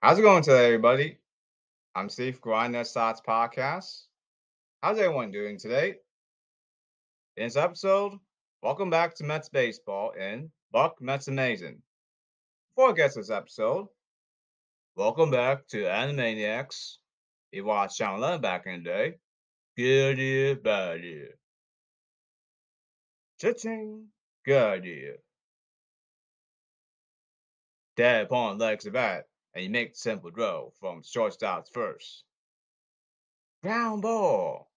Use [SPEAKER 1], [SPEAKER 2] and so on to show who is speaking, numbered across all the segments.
[SPEAKER 1] How's it going today, everybody? I'm Steve Grinder Sots Podcast. How's everyone doing today? In this episode, welcome back to Mets Baseball and Buck Mets Amazing. Before I get to this episode, welcome back to Animaniacs. You watched Lennon back in the day. Good idea, bad idea. Cha-ching, good idea. Dead upon legs of bat, and you make the simple throw from shortstop to first. Ground ball.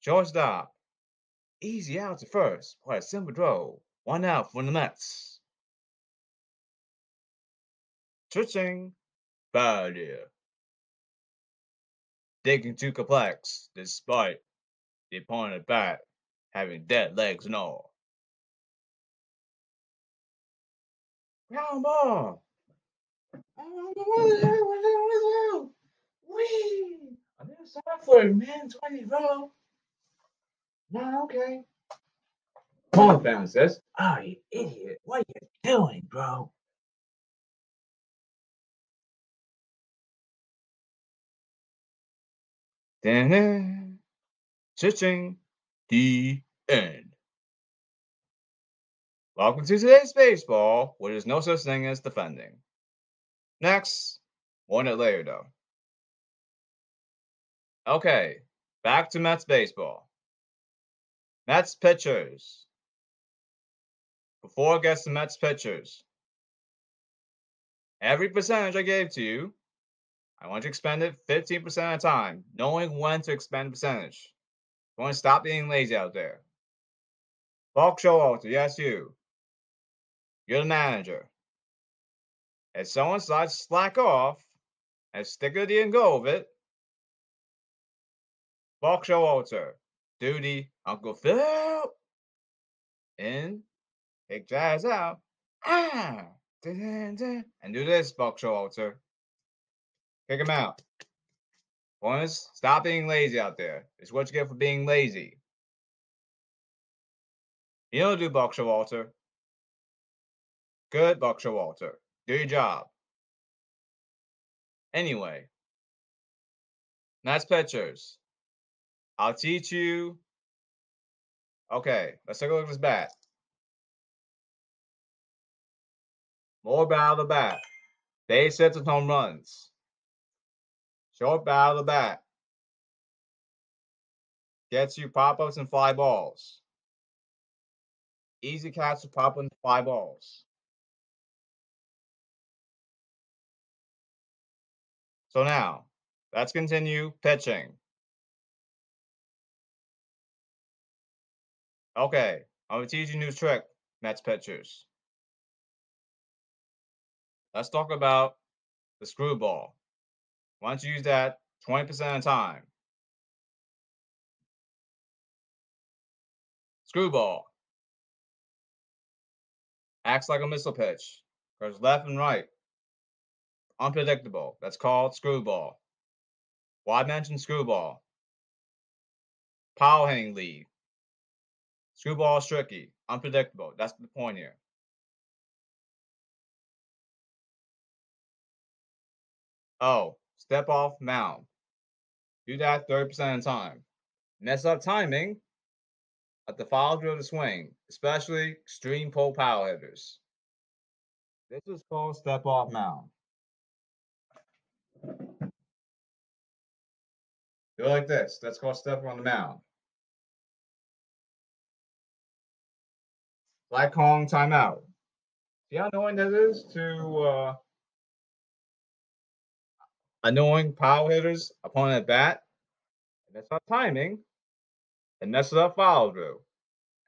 [SPEAKER 1] Shortstop. Easy out to first. What a simple throw. One out for the Mets. Bad idea. Digging too complex, despite the opponent bat having dead legs and all. Ground ball. Wee! I'm gonna start for man. 20 row. No, okay. Paul fan says, Oh, you idiot. What are you doing, bro? Then, Cha-ching. The end. Welcome to today's baseball, where there's no such thing as defending. Next, one minute later, though. Okay, back to Mets baseball. Mets pitchers. Before I get to Mets pitchers, every percentage I gave to you, I want you to expend it 15% of a time, knowing when to expend percentage. You want to stop being lazy out there. Buck Showalter, yes, you. You're the manager. If someone to slack off and stick it and go of it, Buck Showalter, duty, Uncle Phil, in, take Jazz out, ah, and do this, Buck Showalter. Kick him out. Bonus, stop being lazy out there. It's what you get for being lazy. You know do Buck Showalter. Good, Buck Showalter. Do your job. Anyway, Mets pitchers. I'll teach you. Okay, let's take a look at this bat. More bat of the bat. Base hits and home runs. Short bat of the bat. Gets you pop ups and fly balls. Easy catch to pop and fly balls. So now, let's continue pitching. Okay, I'm gonna teach you a new trick, Mets pitchers. Let's talk about the screwball. Why don't you use that 20% of the time? Screwball. Acts like a missile pitch. Goes left and right. Unpredictable. That's called screwball. Why mention screwball? Power hitting lead. Screwball is tricky. Unpredictable. That's the point here. Oh, step off mound. Do that 30% of the time. Mess up timing at the through of the swing, especially extreme pull power hitters. This is called step off mound. Go like this. That's called step on the mound. Black Kong timeout. See how annoying that is to uh, annoying power hitters upon at bat? And mess up timing. And mess up follow through.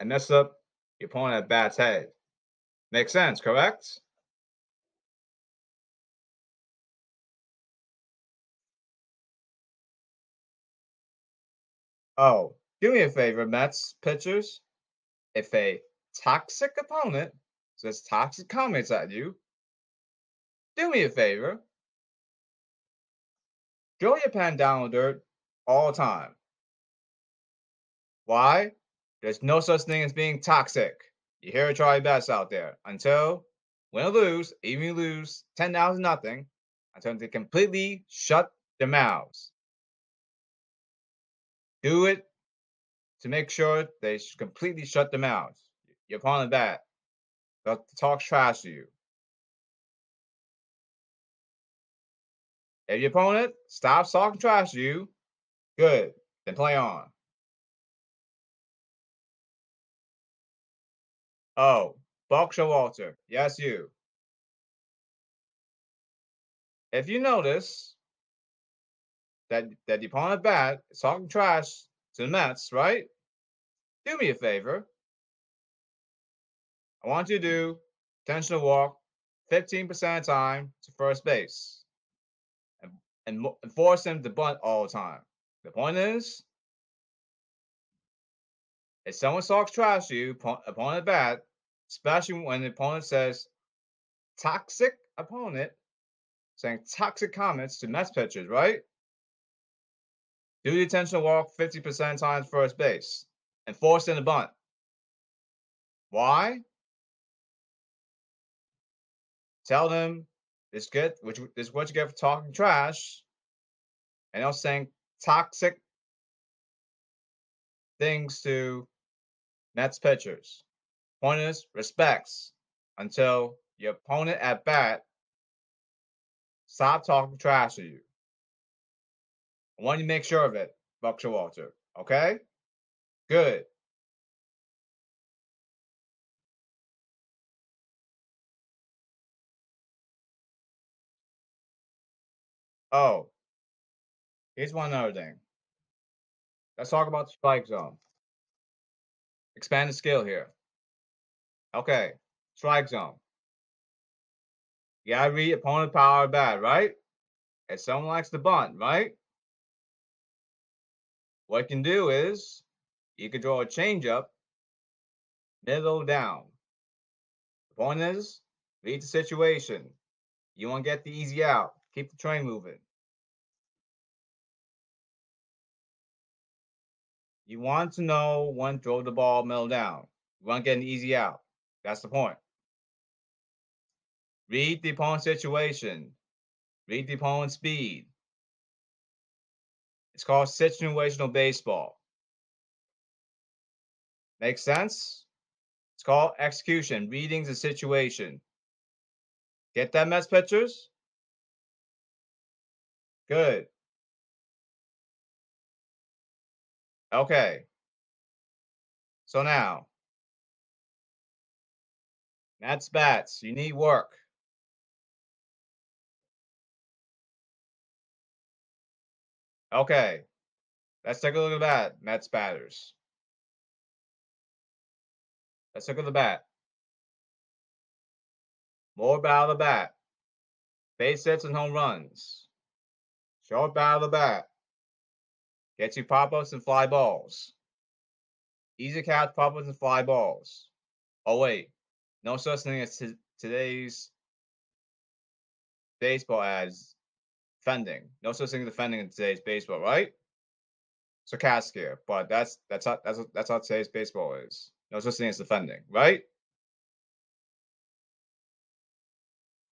[SPEAKER 1] And mess up your opponent at bat's head. Makes sense, correct? Oh, do me a favor, Mets pitchers. If a toxic opponent says toxic comments at you, do me a favor. Throw your pen down the dirt all the time. Why? There's no such thing as being toxic. You hear it, Charlie Bass out there until win or lose, even you lose 10 dollars to nothing, until they completely shut their mouths. Do it to make sure they completely shut their mouths. Your opponent that. They'll talk trash to you. If your opponent stops talking trash to you, good. Then play on. Oh, Buck Walter. Yes, you. If you notice that that the opponent bat talking trash to the Mets, right? Do me a favor. I want you to do intentional walk 15% of the time to first base and, and, and force him to bunt all the time. The point is, if someone talks trash to you, opponent bat, especially when the opponent says toxic opponent, saying toxic comments to Mets pitchers, right? Do the intentional walk 50% times first base and force in the bunt. Why? Tell them this good, which is what you get for talking trash, and they're saying toxic things to Mets pitchers. Point is respects until your opponent at bat stop talking trash to you. I want you to make sure of it, Buck Showalter. Okay? Good. Oh, here's one other thing. Let's talk about the strike zone. Expand the skill here. Okay, strike zone. You gotta read opponent power bad, right? If someone likes to bunt, right? What you can do is you can draw a changeup, middle down. The point is, read the situation. You want to get the easy out. Keep the train moving. You want to know when to throw the ball middle down. You want to get an easy out. That's the point. Read the opponent's situation. Read the opponent's speed. It's called situational baseball. Makes sense? It's called execution, reading the situation. Get that, Mets pitchers? Good. Okay. So now, Mets bats, you need work. Okay. Let's take a look at that, Mets batters. Let's look at the bat. More battle of the bat. Base hits and home runs. Short battle of the bat. Gets you pop-ups and fly balls. Easy catch pop-ups and fly balls. Oh wait, no such thing as today's baseball as No such thing as defending in today's baseball, right? Sarcastic but that's that's how that's that's how today's baseball is. No such thing as defending, right?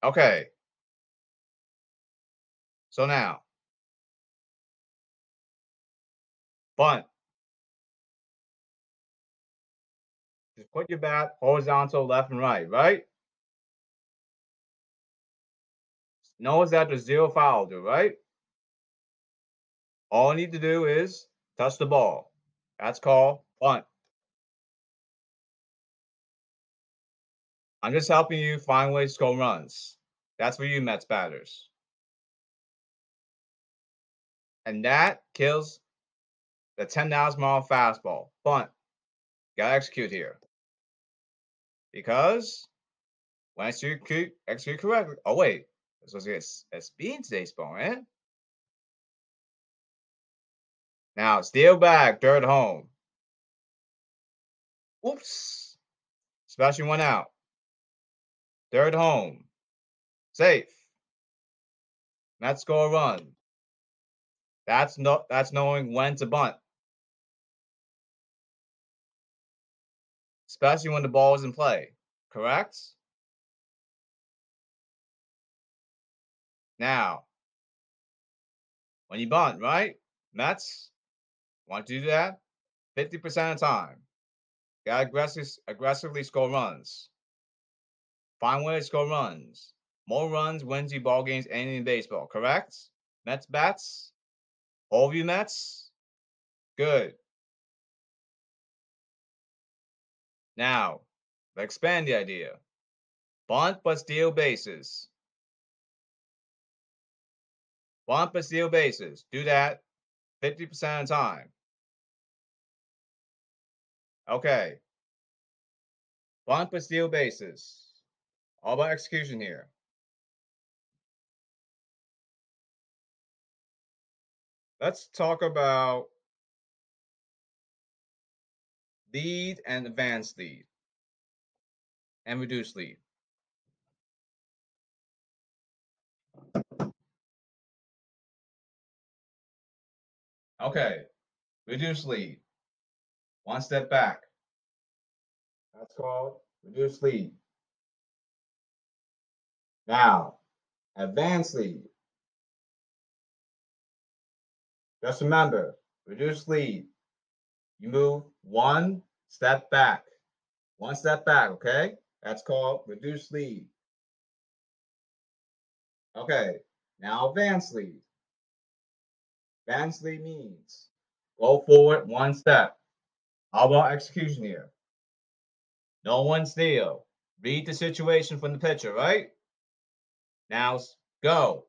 [SPEAKER 1] Okay. So now, bunt. Just put your bat horizontal left and right, right? Knows that there's zero foul right? All I need to do is touch the ball. That's called bunt. I'm just helping you find ways to score runs. That's for you, Mets batters. And that kills the 10 miles mile fastball. Bunt. Gotta execute here. Because when I execute, execute correctly. Oh, wait. Was a speed in today's ball, right? Now, steal back, third home. Oops. Especially one out. Third home. Safe. Let's go a run. That's no that's knowing when to bunt. Especially when the ball is in play. Correct? Now, when you bunt, right? Mets want to do that 50% of the time. Got aggressively, aggressively score runs. Find way to score runs. More runs wins you ball games anything in baseball, correct? Mets bats? All of you Mets? Good. Now, expand the idea. Bunt but steal bases. Bunt but steal bases. Do that 50% of the time. Okay. Bunt but steal bases. All about execution here. Let's talk about lead and advanced lead and reduced lead. Okay, Reduce lead. One step back. That's called reduce lead. Now, advance lead. Just remember, reduce lead. You move one step back. One step back, okay? That's called reduce lead. Okay, now advance lead. Lead means go forward one step. How about execution here? No one steal. Read the situation from the picture, right? Now go.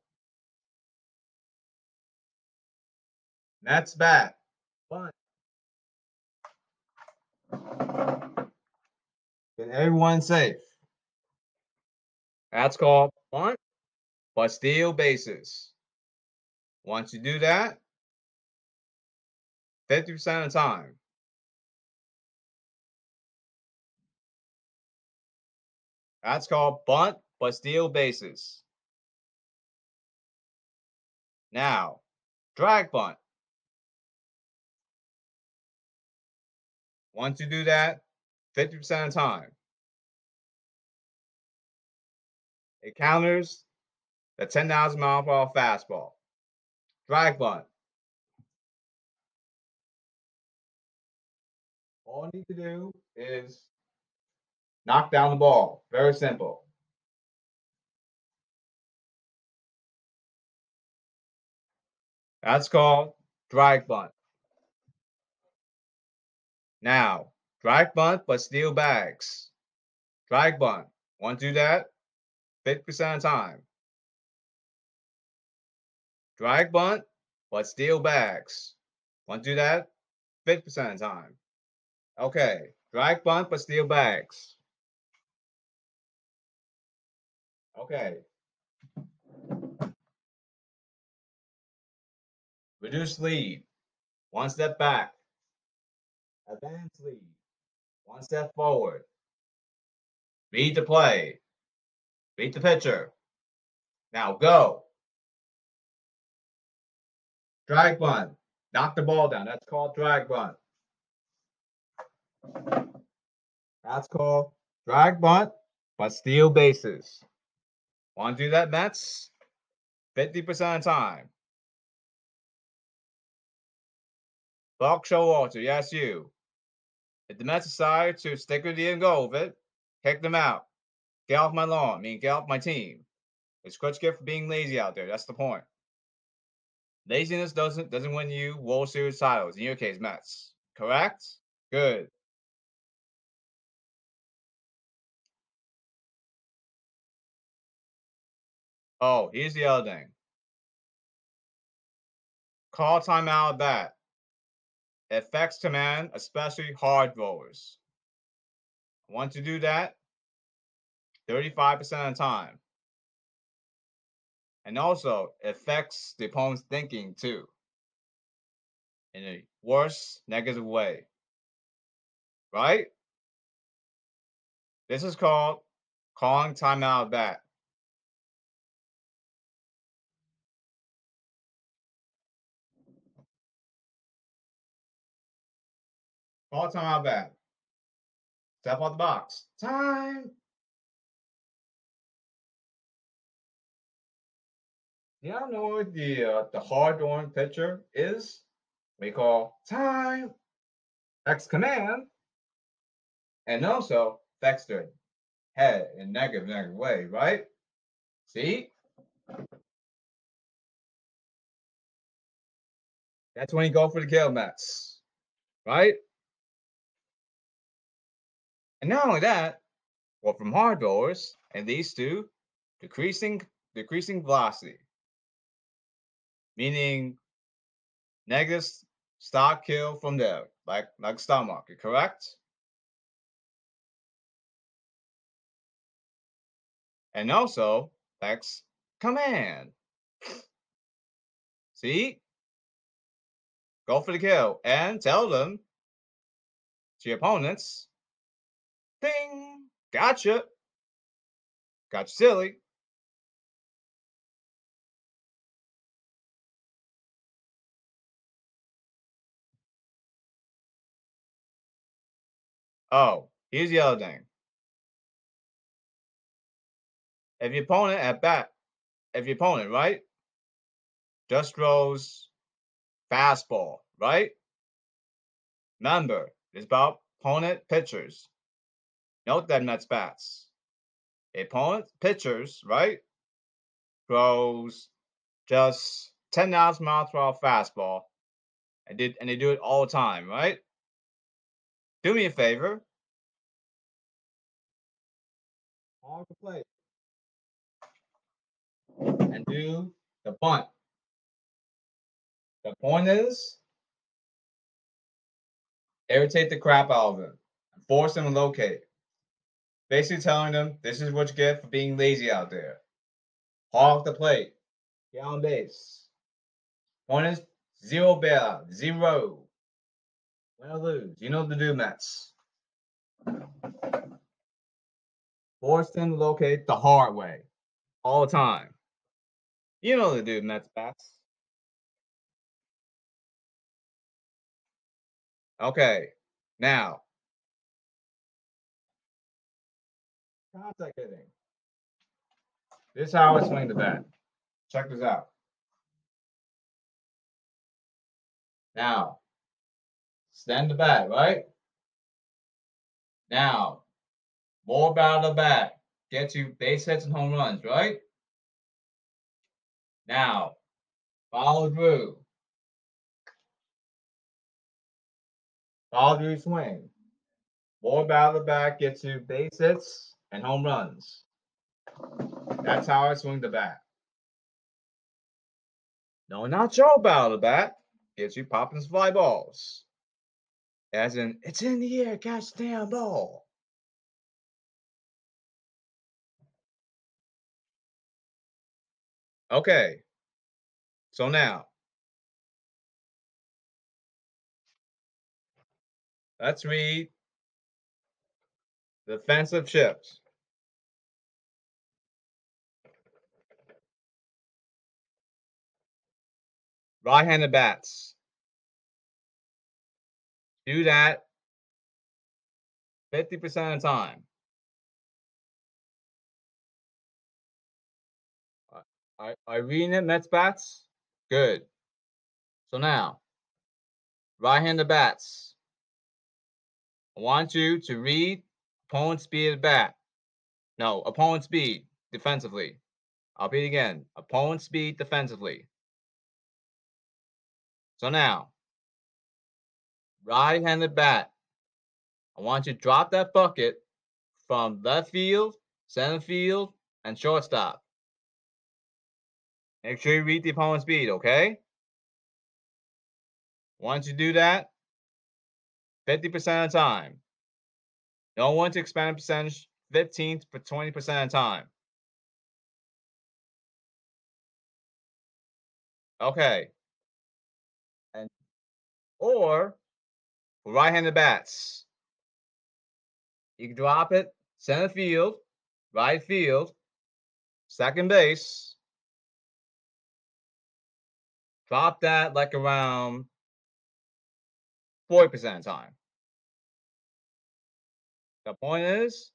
[SPEAKER 1] That's bad. Fine. Get everyone safe. That's called bunt, but steal bases. Once you do that, 50% of the time. That's called bunt, but steal bases. Now, drag bunt. Once you do that, 50% of the time, it counters the 10,000 mile per hour fastball. Drag bunt. All you need to do is knock down the ball. Very simple. That's called drag bunt. Now, drag bunt, but steal bags. Drag bunt. Want to do that? 50% of the time. Drag bunt, but steal bags. Want to do that? 50% of the time. Okay. Drag bunt, but steal bags. Okay. Reduce lead. One step back. Advance lead. One step forward. Read the play. beat the pitcher. Now go. Drag bunt. Knock the ball down. That's called drag bunt. That's called drag bunt, but steal bases. Want to do that, Mets? 50% of the time. Buck Showalter, yes, you. If the Mets decide to stick with you and go with it, kick them out. Get off my lawn. I mean, get off my team. It's Crutchkit for being lazy out there. That's the point. Laziness doesn't doesn't win you World Series titles. In your case, Mets. Correct? Good. Oh, here's the other thing. Call timeout at bat. Affects command, especially hard throwers. Want to do that 35% of the time. And also affects the opponent's thinking too. In a worse, negative way. Right? This is called calling timeout at bat. Call timeout bat. Step out the box. Time. y'all know what the uh, the hard throwing pitcher is? We call time X command, and also Dexter head in negative negative way, right? See? That's when you go for the kill Mets, right? And not only that, well, from hard throwers and these two, decreasing decreasing velocity, meaning negative stock kill from there, like like stock market, correct? And also X command. See? Go for the kill and tell them to your opponents, ding, gotcha. Gotcha silly. Oh, here's the other thing. If your opponent at bat, if your opponent, right, just throws fastball, right? Remember, it's about opponent pitchers. Note that Mets bats. Opponent pitchers, right, throws just 10 miles per hour fastball. And, did, and they do it all the time, right? Do me a favor. On the plate. And do the bunt. The point is, irritate the crap out of and force them to locate. Basically telling them this is what you get for being lazy out there. Hog the plate. Get on base. Is zero bailout. Zero. Win or lose. You know the do Mets. Force them to locate the hard way. All the time. You know the dude Mets bats. Okay, now contact hitting. This is how I swing the bat. Check this out. Now, stand the bat, right? Now, more about the bat. Get you base hits and home runs, right? Now, follow through. Follow through swing. More battle the bat gets you base hits and home runs. That's how I swing the bat. No, not Joe battle the bat. Gets you popping fly balls. As in, it's in the air, catch the damn ball. Okay. So now, Let's read defensive chips. Right-handed bats. Do that 50% of the time. Are, are Mets bats? Good. So now, right-handed bats. I want you to read opponent speed at bat. No, opponent speed defensively. I'll read again. Opponent speed defensively. So now, right-handed bat. I want you to drop that bucket from left field, center field, and shortstop. Make sure you read the opponent's speed, okay? Once you do that, 50% of the time. No one to expand percentage 15th for 20% of the time. Okay. And or right-handed bats, you can drop it center field, right field, second base. Drop that like around 40% of the time. The point is,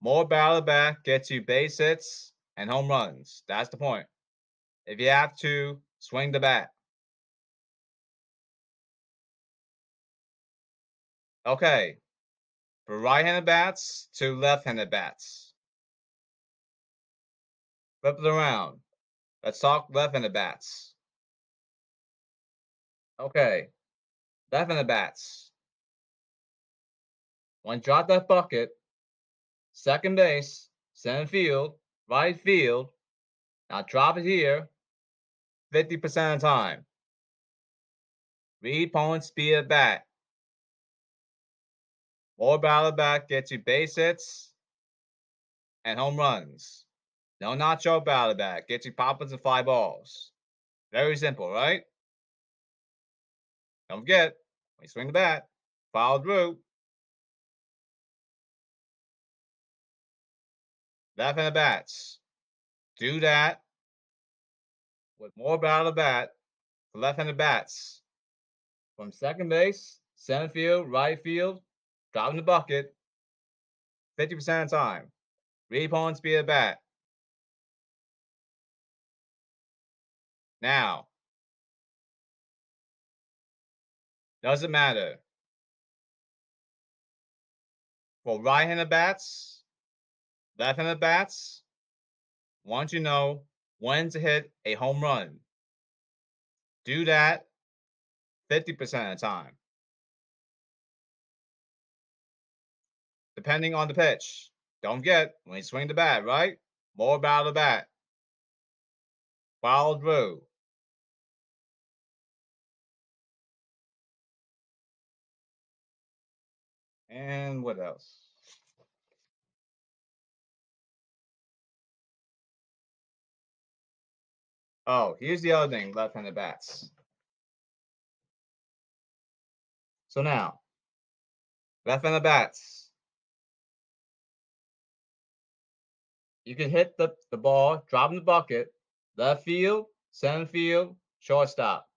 [SPEAKER 1] more battle back gets you base hits and home runs. That's the point. if you have to swing the bat. Okay, for right-handed bats to left-handed bats. Flip it around. Let's talk left-handed bats. Okay, left-handed bats. You drop that bucket, second base, center field, right field, now drop it here 50% of the time. Read opponent's speed at bat. More battle back gets you base hits and home runs. No nacho battle back gets you pop-ups and fly balls. Very simple, right? Don't forget, when you swing the bat, follow through. Left-handed bats. Do that with more battle the bat left-handed bats. From second base, center field, right field, driving the bucket 50% of the time. Read opponent speed of bat. Now, doesn't matter. For right-handed bats, left-handed bats, want to know when to hit a home run. Do that 50% of the time. Depending on the pitch. Don't get when you swing the bat, right? More about the bat. Follow through. And what else? Oh, here's the other thing, left-handed bats. So now, left-handed bats. You can hit the, the ball, drop in the bucket, left field, center field, shortstop.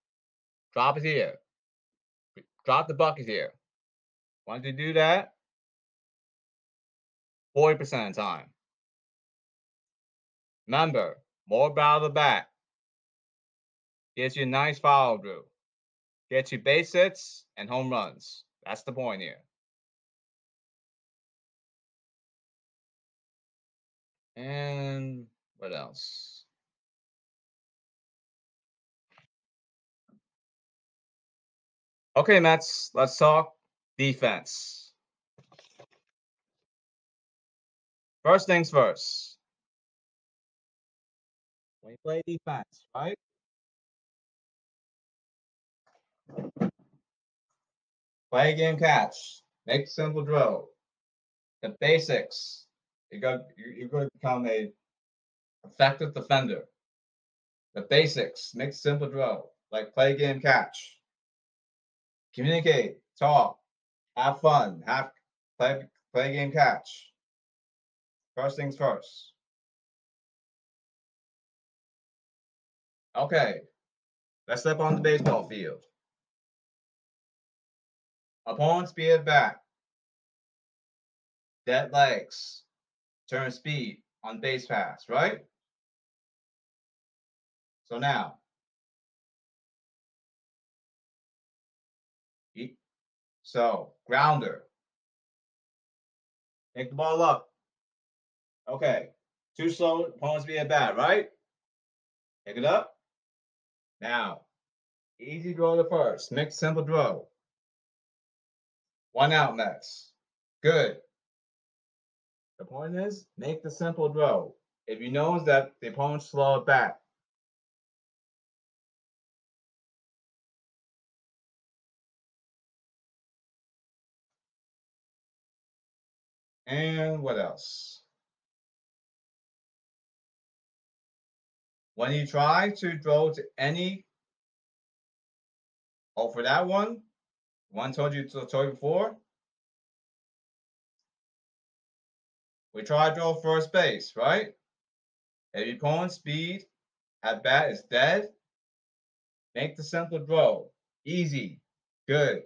[SPEAKER 1] Drop it here. Drop the bucket here. Once you do that, 40% of the time. Remember, more battle the bat. Gets you a nice follow through. Gets you base hits and home runs. That's the point here. And what else? Okay, Mets, let's talk defense. First things first. You play defense, right? Play a game catch. Make simple drill. The basics. You got you're going to become a effective defender. The basics. Make simple drill. Like play game catch. Communicate. Talk. Have fun. Have play play game catch. First things first. Okay. Let's step on the baseball field. Opponent speed back. Dead legs. Turn speed on base pass, right? So now, so grounder. Take the ball up. Okay. Too slow, opponent's being bad, right? Pick it up. Now, easy draw the first. Next simple draw. One out next. Good. The point is, make the simple draw. If you know that the opponent slow it back. And what else? When you try to draw to any, oh, for that one, one told you to told you before. We try to draw first base, right? If your opponent's speed at bat is dead, make the simple draw. Easy. Good.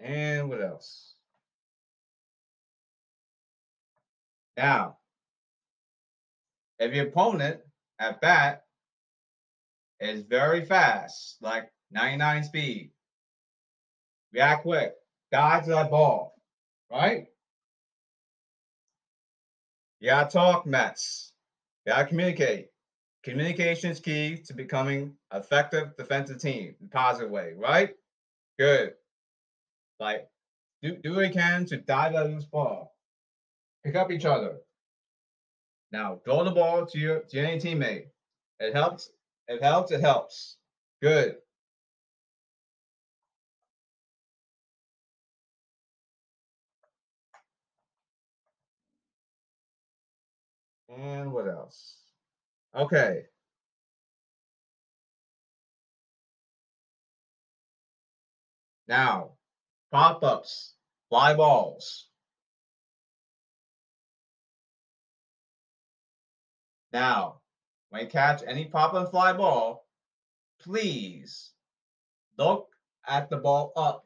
[SPEAKER 1] And what else? Now, if your opponent at bat is very fast, like 99 speed, react quick, to that ball, right? You gotta talk Mets. You gotta communicate. Communication is key to becoming effective defensive team in positive way, right? Good. Like do do what you can to dive that loose ball. Pick up each other. Now throw the ball to your to any teammate. It helps. It helps. It helps. Good. And what else? Okay. Now, pop ups, fly balls. Now, when you catch any pop and fly ball, please look at the ball up.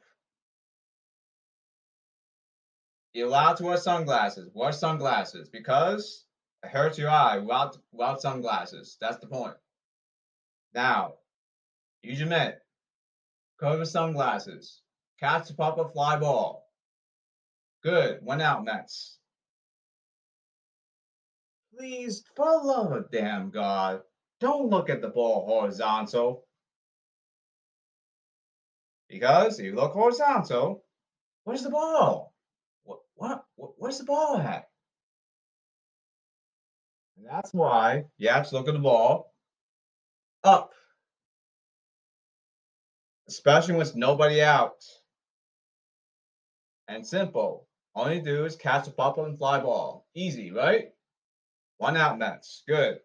[SPEAKER 1] You're allowed to wear sunglasses. Wear sunglasses because it hurts your eye without, without sunglasses. That's the point. Now, use your mitt. Cover sunglasses. Catch the pop up fly ball. Good. One out, Mets. Please, for the love of damn God, don't look at the ball horizontal. Because if you look horizontal, where's the ball? What, what, where's the ball at? And that's why you have to look at the ball up. Especially when it's nobody out. And simple. All you do is catch a pop up and fly ball. Easy, right? One out Mets. Good.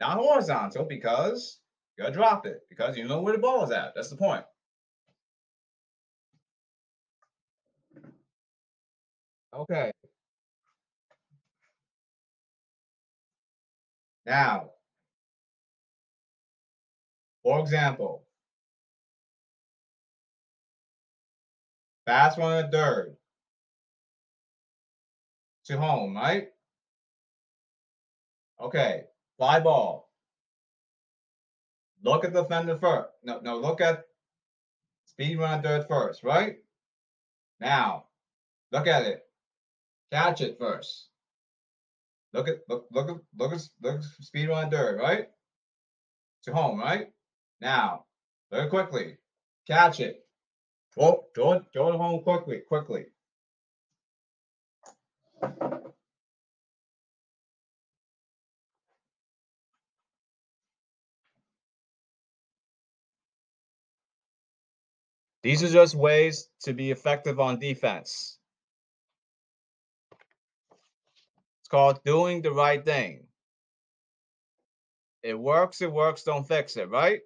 [SPEAKER 1] Not horizontal because you gotta drop it because you know where the ball is at. That's the point. Okay. Now, for example, fast one a third to home, right? Okay, fly ball. Look at the defender first. No, no, look at speed run third first, right? Now, look at it. Catch it first. Look at look look at look at look at speed run third, right? To home, right? Now, very quickly. Catch it. Go, go, go to home quickly, quickly. These are just ways to be effective on defense. It's called doing the right thing. It works, it works, don't fix it, right?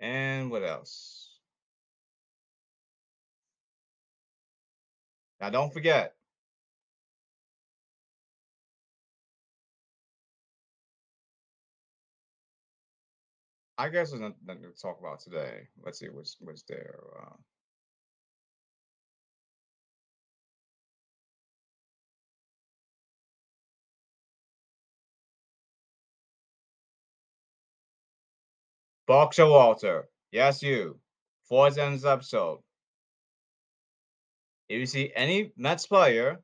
[SPEAKER 1] And what else? Now, don't forget. I guess there's nothing to talk about today. Let's see what's what's there. Uh, Buck Showalter, yes, you. For the end episode. If you see any Mets player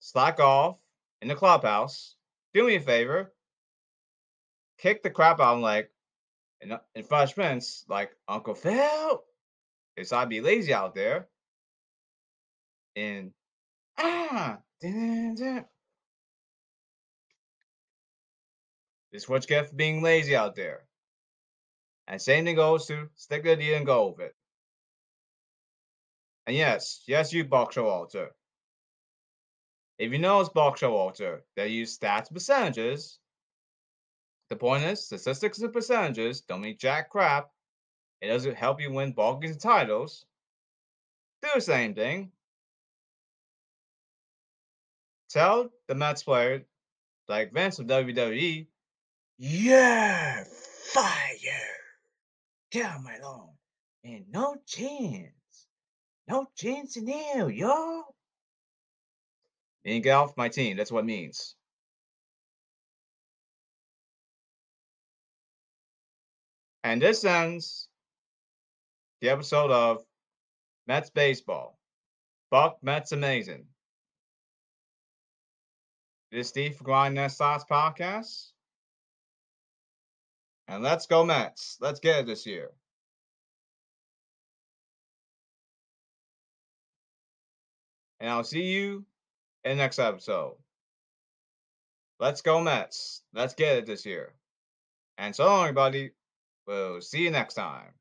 [SPEAKER 1] slack off in the clubhouse, do me a favor, kick the crap out of him like in, in Fresh Prince, like Uncle Phil. If I'd be lazy out there, and ah, dun, dun. this is what you get for being lazy out there. And same thing goes to stick the deal and go with it. And yes, yes, you Buck Showalter. If you know it's Buck Showalter, they use stats percentages. The point is, statistics and percentages don't mean jack crap. It doesn't help you win ball games and titles. Do the same thing. Tell the Mets player, like Vince of WWE, yeah, fire. Tell my Lord. And no chance. No chance in hell, y'all. And get my team. That's what it means. And this ends the episode of Mets Baseball. Buck Mets Amazing. This is Steve for Grind That Sox Podcast. And let's go Mets. Let's get it this year. And I'll see you in next episode. Let's go Mets. Let's get it this year. And so long, everybody. We'll see you next time.